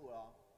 路了哦。